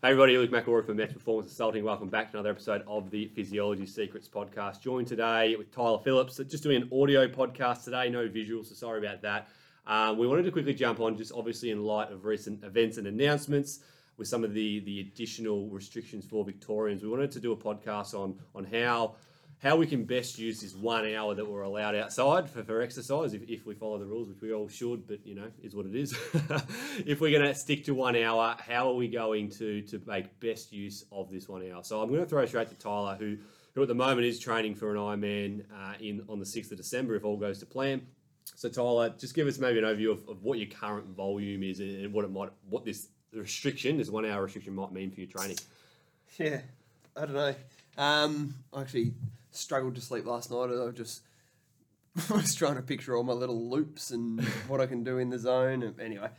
Hey everybody, Luke McElroy from Metz Performance Consulting. Welcome back to another episode of the Physiology Secrets podcast. Joined today with Tyler Phillips. Just doing an audio podcast today, no visuals, so sorry about that. Um, we wanted to quickly jump on, just obviously in light of recent events and announcements with some of the the additional restrictions for Victorians. We wanted to do a podcast on on how how we can best use this one hour that we're allowed outside for, for exercise if, if we follow the rules, which we all should, but you know, is what it is. if we're going to stick to one hour, how are we going to to make best use of this one hour? So I'm going to throw straight to Tyler, who who at the moment is training for an Ironman uh, in on the 6th of December if all goes to plan. So Tyler, just give us maybe an overview of, of what your current volume is and what it might, what this restriction, this one hour restriction might mean for your training. Yeah, I don't know. Um, actually struggled to sleep last night. I was just was trying to picture all my little loops and what I can do in the zone. And anyway,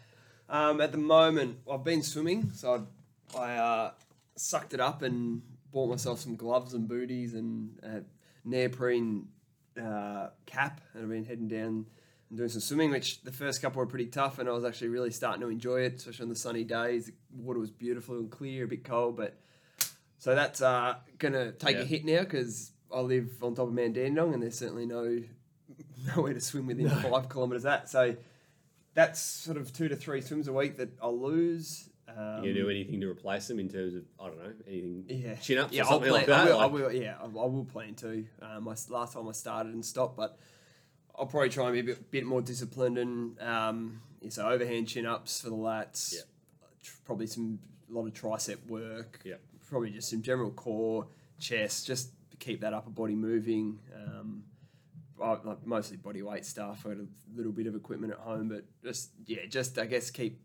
um, at the moment, I've been swimming, so I, I uh, sucked it up and bought myself some gloves and booties and a neoprene uh, cap, and I've been heading down and doing some swimming. Which the first couple were pretty tough, and I was actually really starting to enjoy it, especially on the sunny days. The water was beautiful and clear, a bit cold, but so that's uh, gonna take Yeah. a hit now because I live on top of Mount Dandenong, and there's certainly no nowhere to swim within five kilometres of that. So that's sort of two to three swims a week that I'll lose. Um, you gonna do anything to replace them in terms of I don't know anything yeah, chin ups yeah, or I'll something plan, like that? I will, I will, yeah, I, I will plan to. Um, I, last time I started and stopped, but I'll probably try and be a bit, bit more disciplined and um, yeah, so overhand chin ups for the lats. Yeah. Probably some a lot of tricep work. Yeah. Probably just some general core, chest, just to keep that upper body moving. Um, I, like mostly body weight stuff. I got a little bit of equipment at home, but just yeah, just I guess keep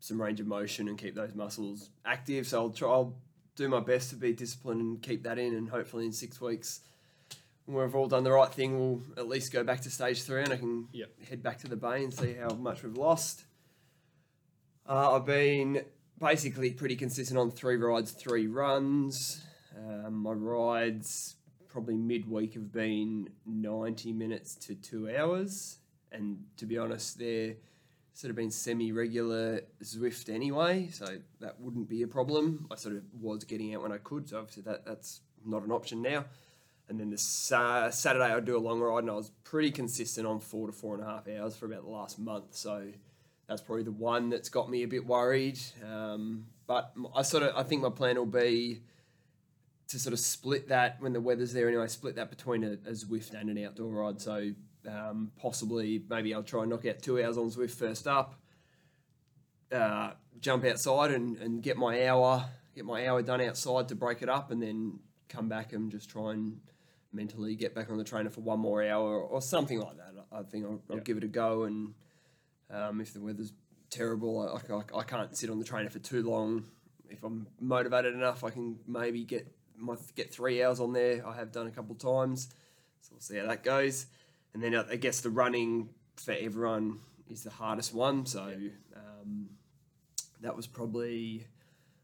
some range of motion and keep those muscles active. So I'll try. I'll do my best to be disciplined and keep that in, and hopefully in six weeks, when we've all done the right thing, we'll at least go back to stage three, and I can Yep. head back to the bay and see how much we've lost. Uh, I've been basically pretty consistent on three rides, three runs. Um, my rides probably midweek have been 90 minutes to two hours. And to be honest, they're sort of been semi regular Zwift anyway, so that wouldn't be a problem. I sort of was getting out when I could, so obviously that, that's not an option now. And then this sa- Saturday I'd do a long ride, and I was pretty consistent on four to four and a half hours for about the last month. So that's probably the one that's got me a bit worried. Um, but I sort of I think my plan will be to sort of split that when the weather's there anyway. Split that between a, a Zwift and an outdoor ride. So um, possibly maybe I'll try and knock out two hours on Zwift first up. Uh, jump outside and, and get my hour get my hour done outside to break it up, and then come back and just try and mentally get back on the trainer for one more hour or something like that. I think I'll, I'll Yeah. give it a go, and um, if the weather's terrible, I, I, I can't sit on the trainer for too long. If I'm motivated enough, I can maybe get my get three hours on there. I have done a couple of times, so we'll see how that goes. And then I I guess the running for everyone is the hardest one. So um, that was probably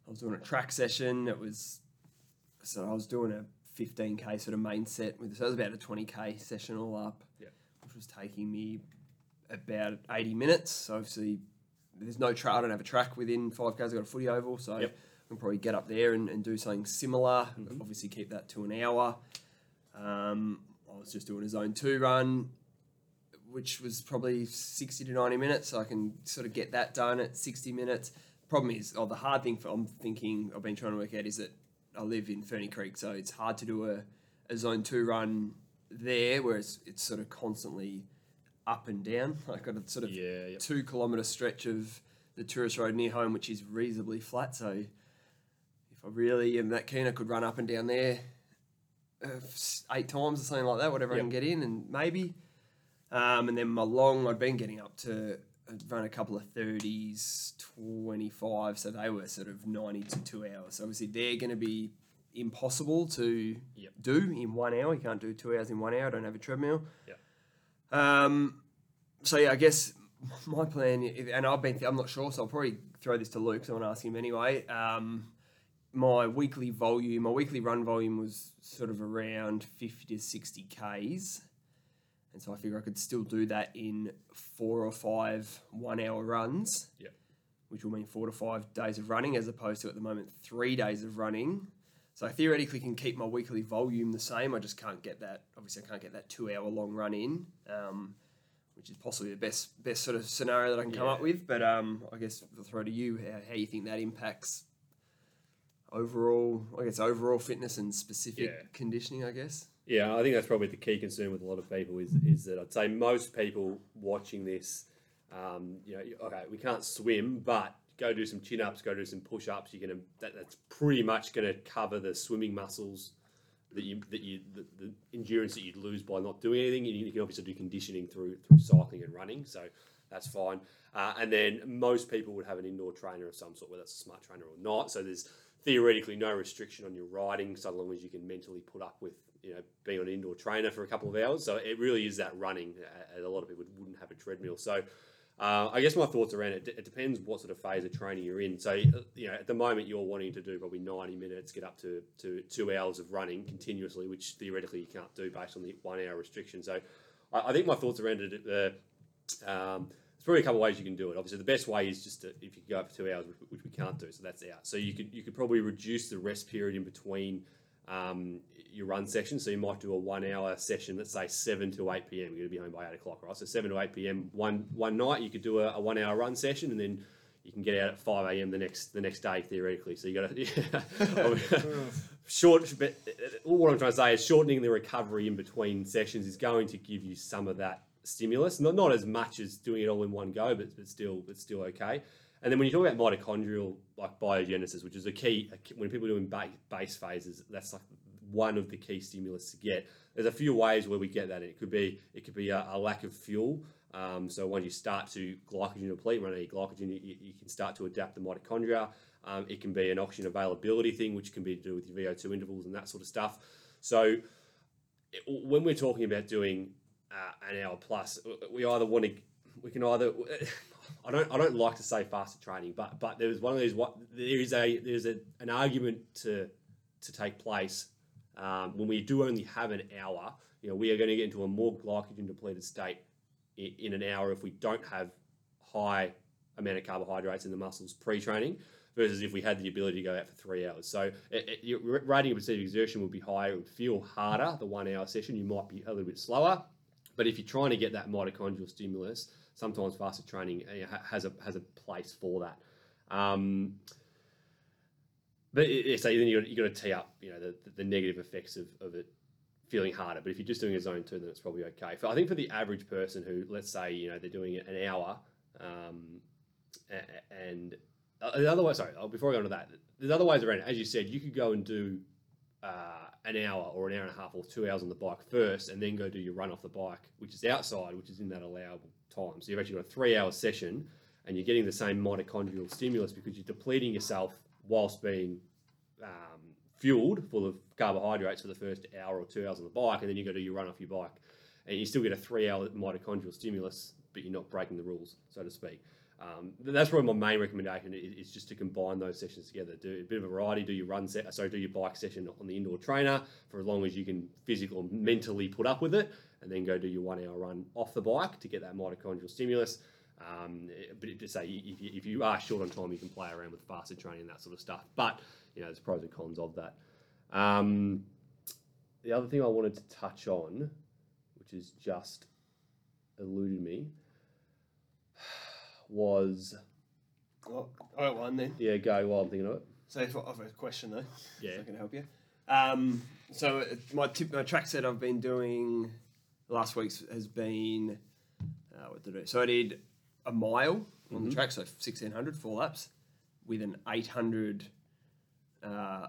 I was doing a track session. It was so I was doing a 15k sort of main set with so it was about a 20k session all up, Yeah. which was taking me about 80 minutes. So obviously there's no track. I don't have a track within 5k's. I've got a footy oval, so Yep. Can probably get up there and, and do something similar. Obviously keep that to an hour. Um, I was just doing a zone two run, which was probably 60 to 90 minutes. So I can sort of get that done at 60 minutes. Problem is, oh, the hard thing for I'm thinking I've been trying to work out is that I live in Ferny Creek, so it's hard to do a, a zone two run there, where it's, it's sort of constantly up and down. I've got a sort of Yeah, yeah. two kilometre stretch of the tourist road near home, which is reasonably flat. So really am that keen, I could run up and down there uh, eight times or something like that, whatever I can get in, and maybe. Um, and then my long, I'd been getting up to I'd run a couple of 30s, 25, so they were sort of 90 to two hours. So obviously they're going to be impossible to Yep. do in one hour. You can't do two hours in one hour. I don't have a treadmill. Yep. Um, so yeah, I guess my plan, and I've been, I'm not sure, so I'll probably throw this to Luke. So I want to ask him anyway. Um, my weekly volume, my weekly run volume was sort of around 50 to 60 Ks. And so I figure I could still do that in four or five one hour runs. Yep. which will mean four to five days of running as opposed to at the moment three days of running. So I theoretically can keep my weekly volume the same. I just can't get that. Obviously, I can't get that two hour long run in, um, which is possibly the best best sort of scenario that I can come up with. But um, I guess I'll throw to you how, how you think that impacts overall. I guess overall fitness and specific Yeah. conditioning. I guess. Yeah, I think that's probably the key concern with a lot of people is is that I'd say most people watching this, um, you know, okay, we can't swim, but go do some chin ups, go do some push ups. You're gonna that, that's pretty much gonna cover the swimming muscles that you that you the, the endurance that you'd lose by not doing anything. You, you can obviously do conditioning through through cycling and running, so that's fine. Uh, and then most people would have an indoor trainer of some sort, whether it's a smart trainer or not. So there's theoretically no restriction on your riding, so long as you can mentally put up with you know being on an indoor trainer for a couple of hours. So it really is that running. A lot of people wouldn't have a treadmill. So uh, I guess my thoughts around it. It depends what sort of phase of training you're in. So uh, you know at the moment you're wanting to do probably 90 minutes, get up to, to two hours of running continuously, which theoretically you can't do based on the one hour restriction. So I, I think my thoughts around it. Uh, um, probably a couple of ways you can do it. Obviously, the best way is just to, if you can go for two hours, which, we can't do, so that's out. So you could you could probably reduce the rest period in between um, your run session. So you might do a one hour session, let's say seven to eight PM. You're gonna be home by eight o'clock, right? So seven to eight PM one one night you could do a, a one hour run session and then you can get out at five AM the next the next day theoretically. So you gotta yeah. short but all what I'm trying to say is shortening the recovery in between sessions is going to give you some of that stimulus. Not not as much as doing it all in one go, but, but still but still okay. And then when you talk about mitochondrial like biogenesis, which is a key when people are doing ba- base phases, that's like one of the key stimulus to get. There's a few ways where we get that. It could be it could be a, a lack of fuel. Um, so once you start to glycogen deplete, run out of glycogen, you, you can start to adapt the mitochondria. Um, it can be an oxygen availability thing, which can be to do with your VO2 intervals and that sort of stuff. So it- when we're talking about doing uh, an hour plus, we either want to, we can either. I don't, I don't like to say fasted training, but but there's one of these. What there is a there's a, an argument to to take place um, when we do only have an hour. You know, we are going to get into a more glycogen depleted state in, an hour if we don't have high amount of carbohydrates in the muscles pre-training versus if we had the ability to go out for three hours. So it, it, rating of perceived exertion would be higher. It would feel harder. The one hour session, you might be a little bit slower. But if you're trying to get that mitochondrial stimulus, sometimes fasted training uh, has a has a place for that. Um, but it, it- so then you got you got to tee up, you know, the, the negative effects of, of it feeling harder. But if you're just doing a zone two, then it's probably okay. For, I think for the average person who, let's say, you know, they're doing it an hour, um, and uh, the other way, sorry, oh, before I go into that, there's other ways around it. As you said, you could go and do uh, an hour or an hour and a half or two hours on the bike first, and then go do your run off the bike, which is outside, which is in that allowable time. So you've actually got a three hour session, and you're getting the same mitochondrial stimulus because you're depleting yourself whilst being um, fueled full of carbohydrates for the first hour or two hours on the bike, and then you go do your run off your bike, and you still get a three hour mitochondrial stimulus, but you're not breaking the rules, so to speak. Um, that's probably my main recommendation is, is just to combine those sessions together. Do a bit of a variety. Do your run set, sorry, do your bike session on the indoor trainer for as long as you can physically or mentally put up with it, and then go do your one hour run off the bike to get that mitochondrial stimulus. Um, eh, but to say if you, if you are short on time, you can play around with fasted training and that sort of stuff. But you know, there's pros and cons of that. Um, the other thing I wanted to touch on, which has just eluded me, was Oh, I got one then. yeah, go while I'm thinking of it. So if I have a question though. Yeah. If I can help you. Um, so uh, my tip, my track set I've been doing last week's has been uh, what did I do? So I did a mile on the track, so sixteen hundred four laps, with an eight hundred uh,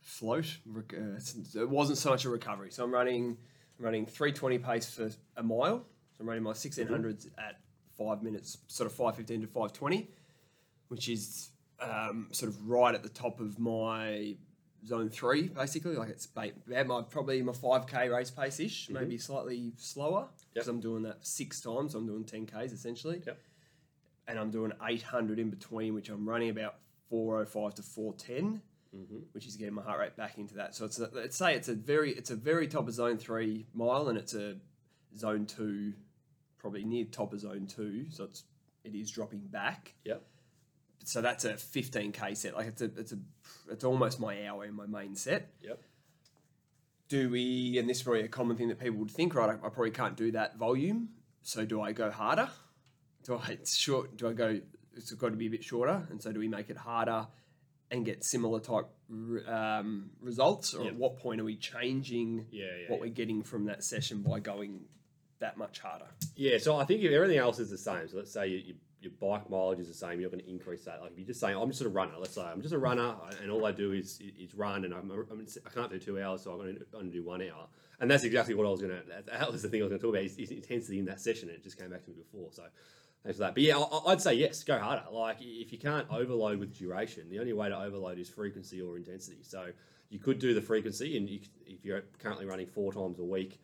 float. Rec- uh, it's- it wasn't so much a recovery. So I'm running I'm running three twenty pace for a mile. So I'm running my sixteen hundreds at five minutes, sort of five fifteen to five twenty which is um, sort of right at the top of my zone three, basically. Like it's about my probably my five k race pace ish, maybe slightly slower because Yep. I'm doing that six times. I'm doing ten k's essentially, Yep. and I'm doing eight hundred in between, which I'm running about four oh five to four which is getting my heart rate back into that. So it's a, let's say it's a very it's a very top of zone three mile, and it's a zone two, probably near top of zone two. So it's it is dropping back. Yep. So that's a 15k set. Like it's a it's a it's almost my hour in my main set. Yep. Do we? And this is probably a common thing that people would think, right? I, I probably can't do that volume. So do I go harder? Do I it's short? Do I go? It's got to be a bit shorter. And so do we make it harder and get similar type um, results? Or Yep. at what point are we changing Yeah, yeah. what we're getting from that session by going that much harder? Yeah, so I think if everything else is the same, so let's say you, you, your bike mileage is the same, you're going to increase that. Like if you're just saying, I'm just a runner, let's say I'm just a runner, and all I do is is run, and I'm, I'm I can't do two hours, so I'm going to, I'm going to do one hour, and that's exactly what I was going to. That was the thing I was going to talk about is, is intensity in that session, and it just came back to me before. So thanks for that. But yeah, I, I'd say yes, go harder. Like if you can't overload with duration, the only way to overload is frequency or intensity. So you could do the frequency, and you, if you're currently running four times a week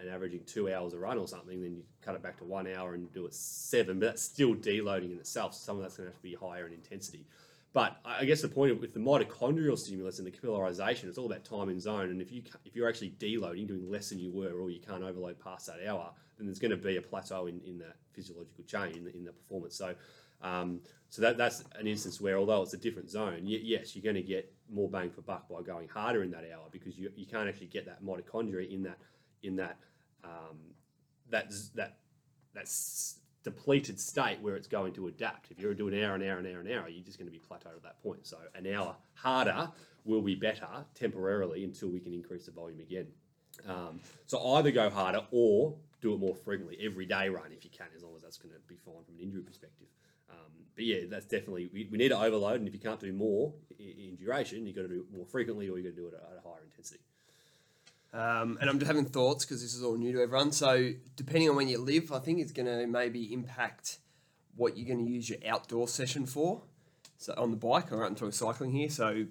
and averaging two hours a run or something, then you cut it back to one hour and do it seven. But that's still deloading in itself. So some of that's going to have to be higher in intensity. But I guess the point with the mitochondrial stimulus and the capillarization, it's all about time and zone. And if you if you're actually deloading, doing less than you were, or you can't overload past that hour, then there's going to be a plateau in, in that physiological chain in the, in the performance. So. Um, so that, that's an instance where, although it's a different zone, yes, you're going to get more bang for buck by going harder in that hour because you, you can't actually get that mitochondria in that in that um, that that depleted state where it's going to adapt. If you're doing an hour, an hour, an hour, an hour, you're just going to be plateaued at that point. So an hour harder will be better temporarily until we can increase the volume again. Um, so either go harder or do it more frequently, every day run if you can, as long as that's going to be fine from an injury perspective. Um, but yeah, that's definitely we, we need to overload, and if you can't do more in, in duration, you've got to do it more frequently, or you've got to do it at a higher intensity. Um, and I'm just having thoughts because this is all new to everyone. So depending on when you live, I think it's going to maybe impact what you're going to use your outdoor session for. So on the bike, I'm talking cycling here. So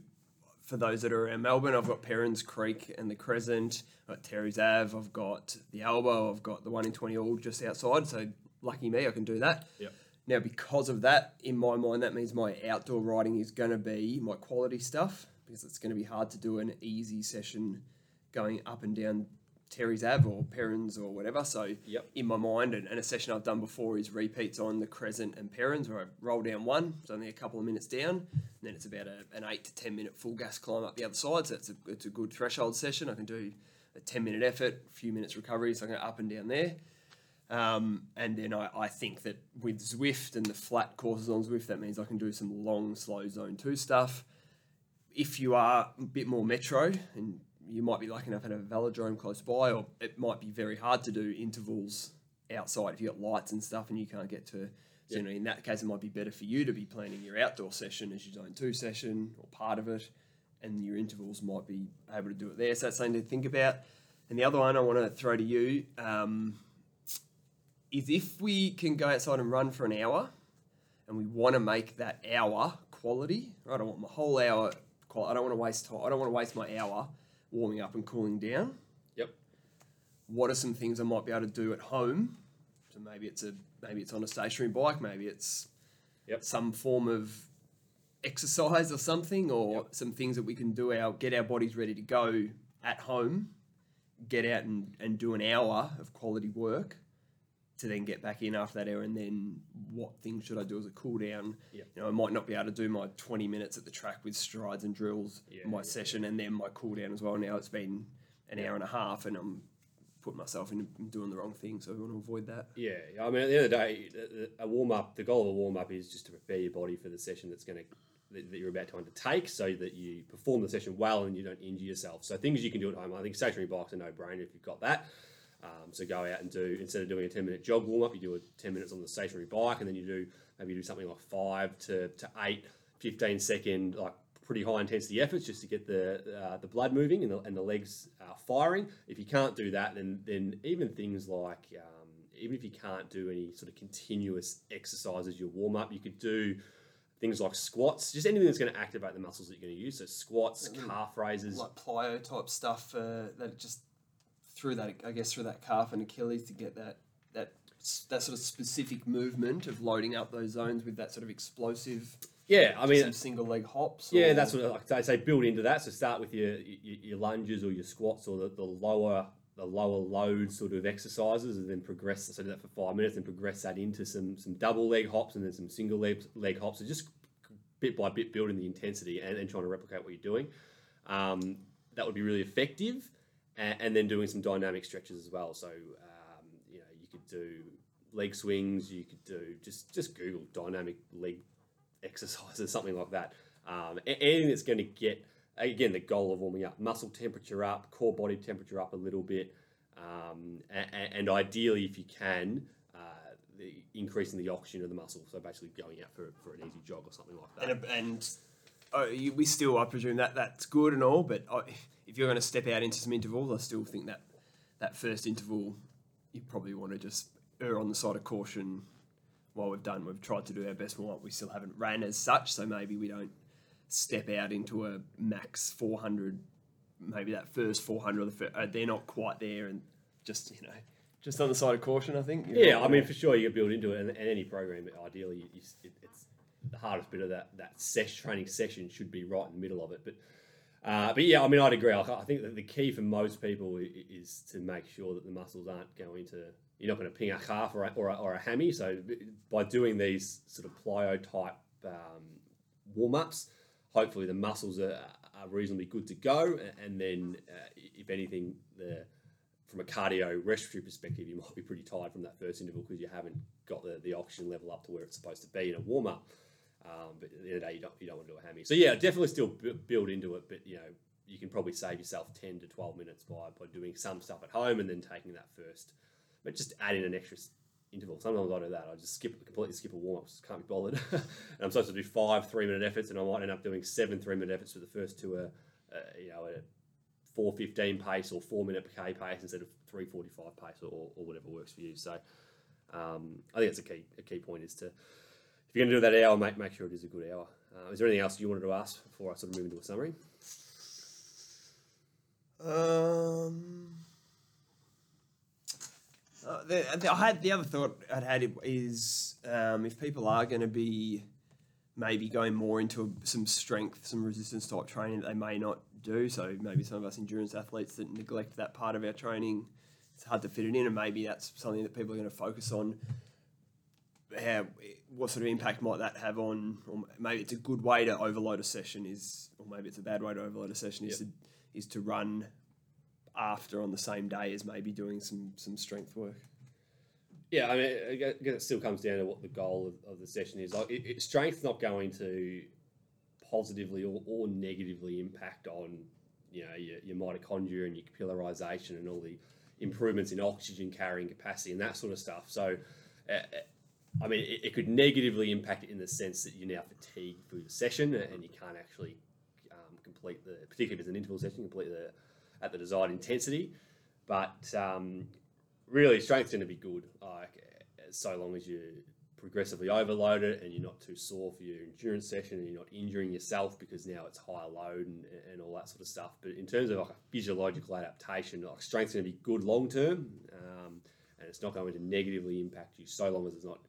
for those that are around Melbourne, I've got Perrins Creek and the Crescent. I've got Terry's Ave. I've got the Elbow. I've got the one in Twenty All just outside. So lucky me, I can do that. Yep. Now, because of that, in my mind, that means my outdoor riding is going to be my quality stuff because it's going to be hard to do an easy session going up and down Terry's Ave or Perrins or whatever. So, Yep. in my mind, and, and a session I've done before is repeats on the Crescent and Perrins where I roll down one, it's only a couple of minutes down, and then it's about a, an eight to 10 minute full gas climb up the other side. So, it's a, it's a good threshold session. I can do a 10 minute effort, a few minutes recovery, so I can go up and down there. Um, and then I, I think that with Zwift and the flat courses on Zwift, that means I can do some long, slow zone two stuff. If you are a bit more metro and you might be lucky enough to have a velodrome close by, or it might be very hard to do intervals outside if you've got lights and stuff and you can't get to. So, you know, in that case, it might be better for you to be planning your outdoor session as your zone two session or part of it, and your intervals might be able to do it there. So that's something to think about. And the other one I want to throw to you. Um, is if we can go outside and run for an hour and we want to make that hour quality, right? I don't want my whole hour qual- I don't want to waste time. I don't want to waste my hour warming up and cooling down. Yep. What are some things I might be able to do at home? So maybe it's a maybe it's on a stationary bike, maybe it's Yep. some form of exercise or something, or Yep. some things that we can do our get our bodies ready to go at home, get out and, and do an hour of quality work to then get back in after that hour and then what things should I do as a cool down? Yep. You know, I might not be able to do my 20 minutes at the track with strides and drills, Yeah, my yeah, session and then my cool down as well. Now it's been an hour and a half and I'm putting myself in doing the wrong thing, so we want to avoid that. Yeah, I mean, at the end of the day, a warm up. The goal of a warm up is just to prepare your body for the session that's going to that that you're about to undertake, so that you perform the session well and you don't injure yourself. So things you can do at home. I think stationary bikes are no brainer if you've got that. Um, so go out and do instead of doing a ten minute jog warm up, you do a ten minutes on the stationary bike, and then you do maybe you do something like five to, to eight 15 second like pretty high intensity efforts just to get the uh, the blood moving and the, and the legs uh, firing. If you can't do that, then then even things like um, even if you can't do any sort of continuous exercises, your warm up, you could do things like squats, just anything that's going to activate the muscles that you're going to use. So squats, calf raises, like plyo type stuff uh, that just through that I guess through that calf and Achilles to get that that that sort of specific movement of loading up those zones with that sort of explosive yeah. I mean, some single leg hops. Yeah, or- that's what like I say. Build into that. So start with your your, your lunges or your squats or the, the lower the lower load sort of exercises and then progress. So do that for five minutes and progress that into some some double leg hops and then some single leg leg hops. So just bit by bit building the intensity and, and trying to replicate what you're doing. Um, that would be really effective. And, and, then doing some dynamic stretches as well. So um, you know you could do leg swings. You could do just just Google dynamic leg exercises, something like that. Um, anything that's going to get again the goal of warming up, muscle temperature up, core body temperature up a little bit, um, and, and, ideally, if you can, uh, increasing the oxygen of the muscle. So basically, going out for, for an easy jog or something like that. And, and oh, you, we still, I presume that that's good and all, but oh, if you're going to step out into some intervals, I still think that that first interval, you probably want to just err on the side of caution. While we've done, we've tried to do our best up. We still haven't ran as such, so maybe we don't step out into a max 400, maybe that first 400, uh, they're not quite there, and just you know, just on the side of caution, I think. Yeah, I mean, for sure, you build into it, and, and any program, ideally, you, it, it's the hardest bit of that that sesh, training session should be right in the middle of it, but. Uh, but yeah, I mean, I'd agree. Like, I think that the key for most people is to make sure that the muscles aren't going to. You're not going to ping a calf or a, or a, or a hammy. So by doing these sort of plyo type um, warm ups, hopefully the muscles are, are reasonably good to go. And then, uh, if anything, the from a cardio respiratory perspective, you might be pretty tired from that first interval because you haven't got the, the oxygen level up to where it's supposed to be in a warm up. Um, but at the end of the day, you don't, you don't want to do a hammy. So yeah, definitely still build into it, but you know, you can probably save yourself 10 to 12 minutes by, by doing some stuff at home and then taking that first, but just add in an extra interval. Sometimes I do that. I just skip completely skip a warm up. Just can't be bothered. and I'm supposed to do five three minute efforts, and I might end up doing seven three minute efforts for the first two. Uh, uh, you know, a four fifteen pace or four minute K pace instead of three forty five pace or, or whatever works for you. So um, I think that's a key a key point is to if you're going to do that hour, make make sure it is a good hour. Uh, is there anything else you wanted to ask before I sort of move into a summary? Um. Uh, the, the, I had the other thought I'd had is um, if people are going to be maybe going more into some strength, some resistance type training that they may not do. So maybe some of us endurance athletes that neglect that part of our training, it's hard to fit it in, and maybe that's something that people are going to focus on. How, what sort of impact might that have on, or maybe it's a good way to overload a session is, or maybe it's a bad way to overload a session is yep. to is to run after on the same day as maybe doing some some strength work. Yeah, I mean, I guess it still comes down to what the goal of, of the session is. Like, it, it, strength's not going to positively or, or negatively impact on you know your, your mitochondria and your capillarization and all the improvements in oxygen carrying capacity and that sort of stuff. So, uh, I mean, it, it, could negatively impact it in the sense that you're now fatigued through the session and you can't actually um, complete the, particularly if it's an interval session, complete the at the desired intensity. But um, really, strength's going to be good, like so long as you progressively overload it and you're not too sore for your endurance session and you're not injuring yourself because now it's higher load and, and all that sort of stuff. But in terms of like a physiological adaptation, like strength's going to be good long term, um, and it's not going to negatively impact you so long as it's not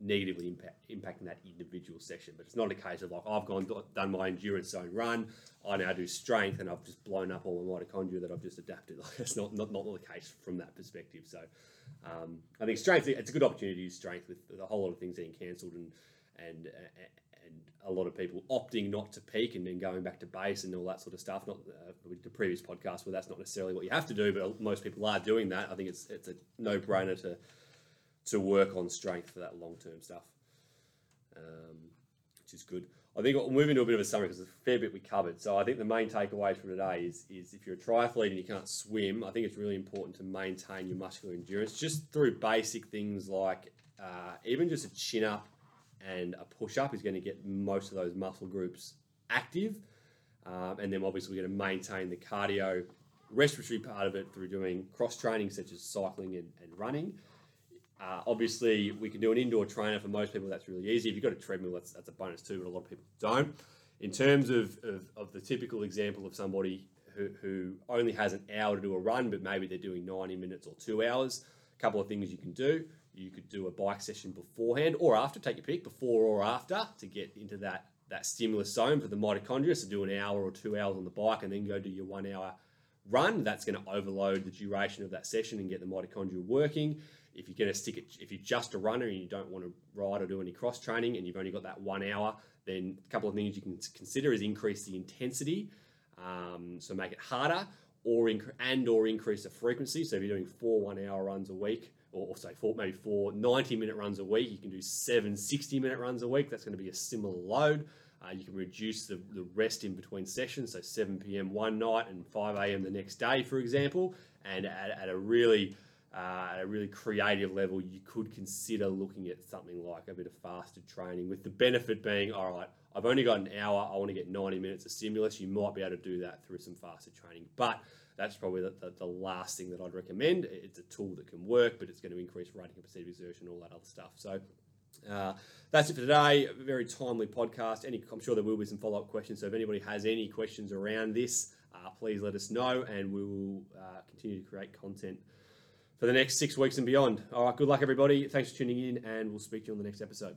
negatively impact, impacting that individual session. But it's not a case of like I've gone done my endurance zone run, I now do strength, and I've just blown up all my mitochondria that I've just adapted. Like that's not not, not the case from that perspective. So um, I think strength it's a good opportunity to use strength with, a whole lot of things getting cancelled and and and a lot of people opting not to peak and then going back to base and all that sort of stuff. Not uh, with the previous podcast where that's not necessarily what you have to do, but most people are doing that. I think it's it's a no brainer to to work on strength for that long term stuff, um, which is good. I think we'll move into a bit of a summary because there's a fair bit we covered. So I think the main takeaway from today is, is if you're a triathlete and you can't swim, I think it's really important to maintain your muscular endurance just through basic things like uh, even just a chin up and a push up is going to get most of those muscle groups active. Um, and then obviously we're going to maintain the cardio respiratory part of it through doing cross training such as cycling and, and running. Uh, obviously, we can do an indoor trainer. For most people, that's really easy. If you've got a treadmill, that's, that's a bonus too, but a lot of people don't. In terms of, of, of the typical example of somebody who, who only has an hour to do a run, but maybe they're doing 90 minutes or two hours, a couple of things you can do. You could do a bike session beforehand or after, take your pick, before or after to get into that, that stimulus zone for the mitochondria. So do an hour or two hours on the bike and then go do your one hour run, that's going to overload the duration of that session and get the mitochondria working. If you're going to stick it, if you're just a runner and you don't want to ride or do any cross training and you've only got that one hour, then a couple of things you can consider is increase the intensity, um, so make it harder, or inc- and or increase the frequency. So if you're doing four one-hour runs a week, or, or say four maybe four 90-minute runs a week, you can do seven 60-minute runs a week. That's going to be a similar load. Uh, you can reduce the, the rest in between sessions, so 7 p.m. one night and 5 a.m. the next day, for example. And at, at a really uh, at a really creative level, you could consider looking at something like a bit of fasted training, with the benefit being, all right, I've only got an hour, I want to get 90 minutes of stimulus. You might be able to do that through some fasted training, but that's probably the, the, the, last thing that I'd recommend. It's a tool that can work, but it's going to increase rating capacity of exertion, and all that other stuff. So uh, that's it for today. Very timely podcast. Any, I'm sure there will be some follow up questions. So if anybody has any questions around this, uh, please let us know, and we will uh, continue to create content for the next six weeks and beyond. All right, good luck, everybody. Thanks for tuning in, and we'll speak to you on the next episode.